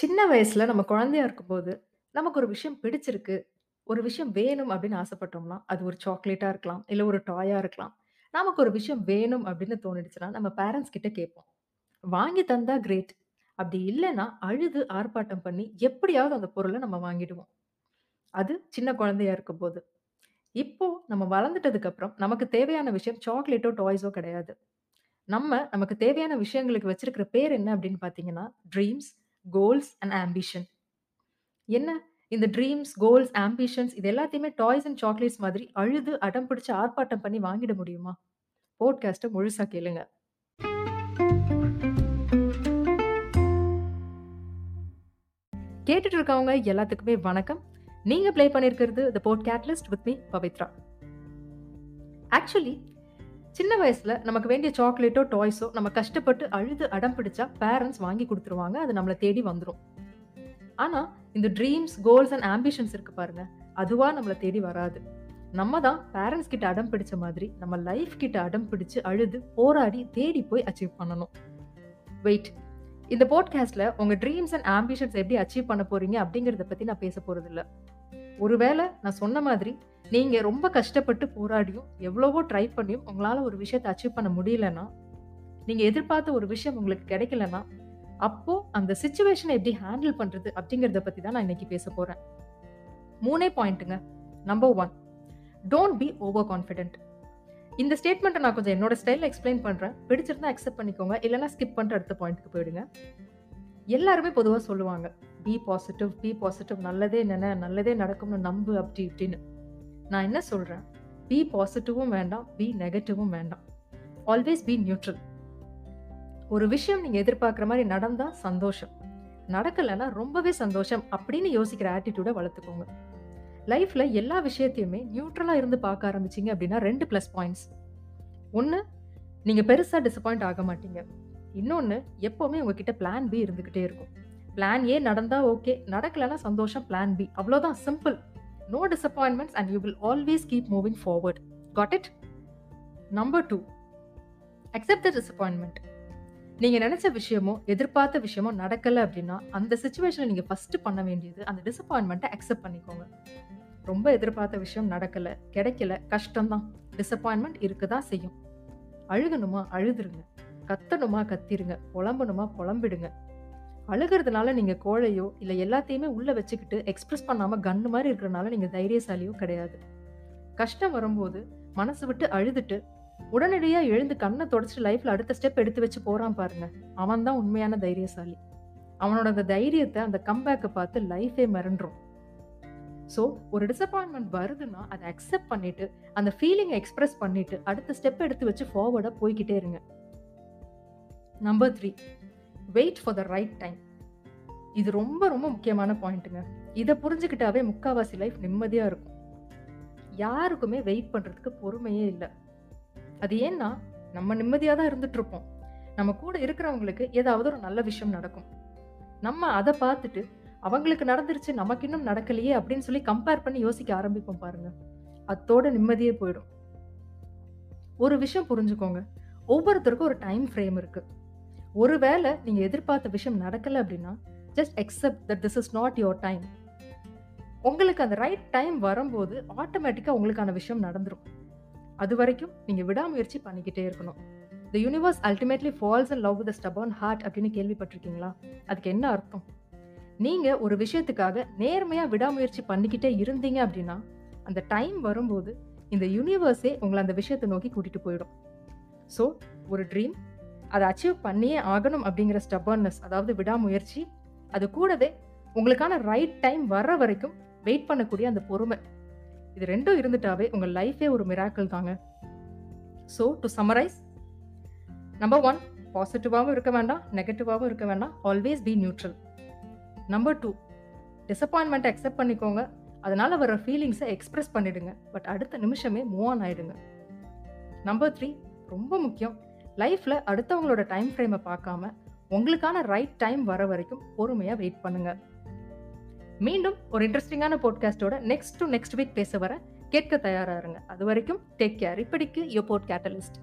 சின்ன வயசுல நம்ம குழந்தையா இருக்கும்போது, நமக்கு ஒரு விஷயம் பிடிச்சிருக்கு, ஒரு விஷயம் வேணும் அப்படின்னு ஆசைப்பட்டோம்னா, அது ஒரு சாக்லேட்டா இருக்கலாம், இல்ல ஒரு டாயா இருக்கலாம். நமக்கு ஒரு விஷயம் வேணும் அப்படின்னு தோணிடுச்சுன்னா, நம்ம பேரண்ட்ஸ் கிட்ட கேட்போம். வாங்கி தந்தா கிரேட். அப்படி இல்லைன்னா அழுது ஆர்ப்பாட்டம் பண்ணி எப்படியாவது அந்த பொருள நம்ம வாங்கிடுவோம். அது சின்ன குழந்தையா இருக்கும்போது. இப்போ நம்ம வளர்ந்துட்டதுக்கு அப்புறம், நமக்கு தேவையான விஷயம் சாக்லேட்டோ, டாய்ஸோ கிடையாது. நம்ம நமக்கு தேவையான விஷயங்களுக்கு வச்சிருக்கிற பேர் என்ன அப்படின்னு பார்த்தீங்கன்னா, ட்ரீம்ஸ், கோல்ஸ் அண்ட் ஆம்பிஷன். என்ன இந்த ட்ரீம்ஸ், கோல்ஸ், ஆம்பிஷன்ஸ் இது எல்லாத்தையுமே டாய்ஸ் அண்ட் சாக்லேட்ஸ் மாதிரி அழுது அடம் பிடிச்சி ஆர்ப்பாட்டம் பண்ணி வாங்கிட முடியுமா? போட்காஸ்ட்டை முழுசா கேளுங்க. கேட்டுட்டு இருக்கவங்க எல்லாத்துக்குமே வணக்கம். நீங்க ப்ளே பண்ணியிருக்கிறது the pod catalyst with me Pavithra. Actually சின்ன வயசில் நமக்கு வேண்டிய சாக்லேட்டோ, டாய்ஸோ நம்ம கஷ்டப்பட்டு அழுது அடம் பிடிச்சா பேரண்ட்ஸ் வாங்கி கொடுத்துருவாங்க அது நம்மளை தேடி வந்துடும் ஆனால் இந்த ட்ரீம்ஸ், கோல்ஸ் அண்ட் ஆம்பிஷன்ஸ் இருக்கு பாருங்க. அதுவாக நம்மளை தேடி வராது. நம்ம தான் பேரண்ட்ஸ் கிட்ட அடம் பிடிச்ச மாதிரி, நம்ம லைஃப் கிட்ட அடம் பிடிச்சு, அழுது, போராடி, தேடி போய் அச்சீவ் பண்ணணும். வெயிட். இந்த போட்காஸ்ட்ல உங்க ட்ரீம்ஸ் அண்ட் ஆம்பிஷன்ஸ் எப்படி அச்சீவ் பண்ண போறீங்க அப்படிங்கிறத பத்தி நான் பேச போறது இல்லை ஒருவேளை நான் சொன்ன மாதிரி, நீங்கள் ரொம்ப கஷ்டப்பட்டு போராடியும், எவ்வளவோ ட்ரை பண்ணியும் உங்களால் ஒரு விஷயத்த அச்சீவ் பண்ண முடியலன்னா, நீங்கள் எதிர்பார்த்த ஒரு விஷயம் உங்களுக்கு கிடைக்கலன்னா, அப்போது அந்த சுச்சுவேஷனை எப்படி ஹேண்டில் பண்ணுறது அப்படிங்கிறத பற்றி தான் நான் இன்னைக்கு பேச போகிறேன் மூணே பாயிண்ட்டுங்க. Number one don't be over confident. இந்த ஸ்டேட்மெண்ட்டை நான் கொஞ்சம் என்னோட ஸ்டைலில் எக்ஸ்ப்ளைன் பண்ணுறேன் பிடிச்சிருந்தா அக்செப்ட் பண்ணிக்கோங்க. இல்லைனா ஸ்கிப் பண்ணிட்டு அடுத்த பாயிண்ட்க்கு போயிடுங்க. எல்லாருமே பொதுவாக சொல்லுவாங்க. பி பாசிட்டிவ், பி பாசிட்டிவ் நல்லதே நென, நல்லதே நடக்கும்னு நம்பு அப்படி இப்படின்னு. நான் என்ன சொல்கிறேன் பி பாசிட்டிவும் வேண்டாம், பி நெகட்டிவும் வேண்டாம். Always be neutral. ஒரு விஷயம் நீங்கள் எதிர்பார்க்குற மாதிரி நடந்தால் சந்தோஷம். நடக்கலைன்னா ரொம்பவே சந்தோஷம் அப்படின்னு யோசிக்கிற ஆட்டிடியூடை வளர்த்துக்கோங்க. லைஃப்பில் எல்லா விஷயத்தையுமே நியூட்ரலாக இருந்து பார்க்க ஆரம்பிச்சீங்க அப்படின்னா ரெண்டு ப்ளஸ் பாயிண்ட்ஸ். ஒன்று நீங்கள் பெருசாக டிசப்பாயிண்ட் ஆக மாட்டீங்க. இன்னொன்று எப்போவுமே உங்ககிட்ட பிளான் பி இருந்துக்கிட்டே இருக்கும். பிளான் ஏ நடந்தால் ஓகே, நடக்கலைன்னா சந்தோஷம் பிளான் பி. அவ்வளோதான் simple. No disappointments and you will always keep moving forward. Got it? Number two accept the disappointment நீங்கள் நினச்ச விஷயமோ, எதிர்பார்த்த விஷயமோ நடக்கலை அப்படின்னா, அந்த சுச்சுவேஷனில் நீங்கள் ஃபஸ்ட்டு பண்ண வேண்டியது அந்த டிசப்பாயின்மெண்ட்டை அக்செப்ட் பண்ணிக்கோங்க. ரொம்ப எதிர்பார்த்த விஷயம் நடக்கல, கிடைக்கல, கஷ்டம் தான். இருக்க தான் செய்யும். அழுகணுமா அழுதுருங்க. கத்தணுமா கத்திருங்க. புலம்பணுமா புலம்பிடுங்க. அழுகுறதுனால நீங்கள் கோழையோ, இல்லை எல்லாத்தையுமே உள்ளே வச்சுக்கிட்டு எக்ஸ்ப்ரெஸ் பண்ணாமல் கன்று மாதிரி இருக்கிறனால நீங்கள் தைரியசாலியோ கிடையாது. கஷ்டம் வரும்போது மனசு விட்டு அழுதுட்டு, உடனடியாக எழுந்து கண்ணை தொடச்சிட்டு லைஃப்பில் அடுத்த ஸ்டெப் எடுத்து வச்சு போகிறான் பாருங்க. அவன் தான் உண்மையான தைரியசாலி. அவனோட அந்த தைரியத்தை அந்த கம்பேக்கை பார்த்து லைஃபே மிரண்டுரும். ஸோ, ஒரு டிசப்பாயின்மெண்ட் வருதுன்னா, அதை அக்செப்ட் பண்ணிட்டு, அந்த ஃபீலிங்கை எக்ஸ்பிரஸ் பண்ணிட்டு, அடுத்த ஸ்டெப் எடுத்து வச்சு ஃபார்வர்டாக போய்க்கிட்டே இருங்க. Number three wait for the right time. இது ரொம்ப ரொம்ப முக்கியமான பாயிண்ட்டுங்க. இதை புரிஞ்சுக்கிட்டாவே முக்காவாசி லைஃப் நிம்மதியாக இருக்கும். யாருக்குமே வெயிட் பண்ணுறதுக்கு பொறுமையே இல்லை அது ஏன்னா, நம்ம நிம்மதியாக தான் இருந்துகிட்ருப்போம் நம்ம கூட இருக்கிறவங்களுக்கு ஏதாவது ஒரு நல்ல விஷயம் நடக்கும். நம்ம அதை பார்த்துட்டு, அவங்களுக்கு நடந்துருச்சு நமக்கு இன்னும் நடக்கலையே அப்படின்னு சொல்லி கம்பேர் பண்ணி யோசிக்க ஆரம்பிப்போம் பாருங்க. அத்தோட நிம்மதியே போயிடும். ஒரு விஷயம் புரிஞ்சுக்கோங்க. ஒவ்வொருத்தருக்கும் ஒரு டைம் ஃப்ரேம் இருக்குது ஒருவேளை நீங்கள் எதிர்பார்த்த விஷயம் நடக்கல அப்படின்னா, just accept that this is not your time. உங்களுக்கு அந்த ரைட் டைம் வரும்போது, ஆட்டோமேட்டிக்காக உங்களுக்கான விஷயம் நடந்துடும் அது வரைக்கும் நீங்கள் விடாமுயற்சி பண்ணிக்கிட்டே இருக்கணும். The universe ultimately falls and love with stubborn heart அப்படின்னு கேள்விப்பட்டிருக்கீங்களா? அதுக்கு என்ன அர்த்தம்? நீங்கள் ஒரு விஷயத்துக்காக நேர்மையாக விடாமுயற்சி பண்ணிக்கிட்டே இருந்தீங்க அப்படின்னா, அந்த டைம் வரும்போது, இந்த யூனிவர்ஸே உங்களை அந்த விஷயத்தை நோக்கி கூட்டிகிட்டு போயிடும். ஸோ, ஒரு ட்ரீம், அதை அச்சீவ் பண்ணியே ஆகணும் அப்படிங்கிற ஸ்டபர்ன்னஸ் அதாவது விடாமுயற்சி, அது கூடவே உங்களுக்கான ரைட் டைம் வர்ற வரைக்கும் வெயிட் பண்ணக்கூடிய அந்த பொறுமை. இது ரெண்டும் இருந்துட்டாவே உங்கள் லைஃபே ஒரு மிராக்கிள் தாங்க. So, to summarise number one பாசிட்டிவாகவும் இருக்க வேண்டாம், நெகட்டிவாகவும் இருக்க வேண்டாம். Always be neutral. Number two டிசப்பாயின்மெண்ட்டை accept பண்ணிக்கோங்க. அதனால வர ஃபீலிங்ஸை எக்ஸ்பிரஸ் பண்ணிடுங்க. பட் அடுத்த நிமிஷமே மூவ் ஆன் ஆயிடுங்க. நம்பர் த்ரீ ரொம்ப முக்கியம். லைஃப்ல அடுத்தவங்களோட டைம் ஃப்ரேமை பார்க்காம, உங்களுக்கான ரைட் டைம் வர வரைக்கும் பொறுமையாக வெயிட் பண்ணுங்க. மீண்டும் ஒரு இன்ட்ரெஸ்டிங்கான போட்காஸ்ட்டோட நெக்ஸ்ட் டூ நெக்ஸ்ட் வீக் பேச வர கேட்க தயாராக இருங்க. அதுவரைக்கும் டேக் கேர். இப்படிக்கு யோ போட் கேட்டலிஸ்ட்.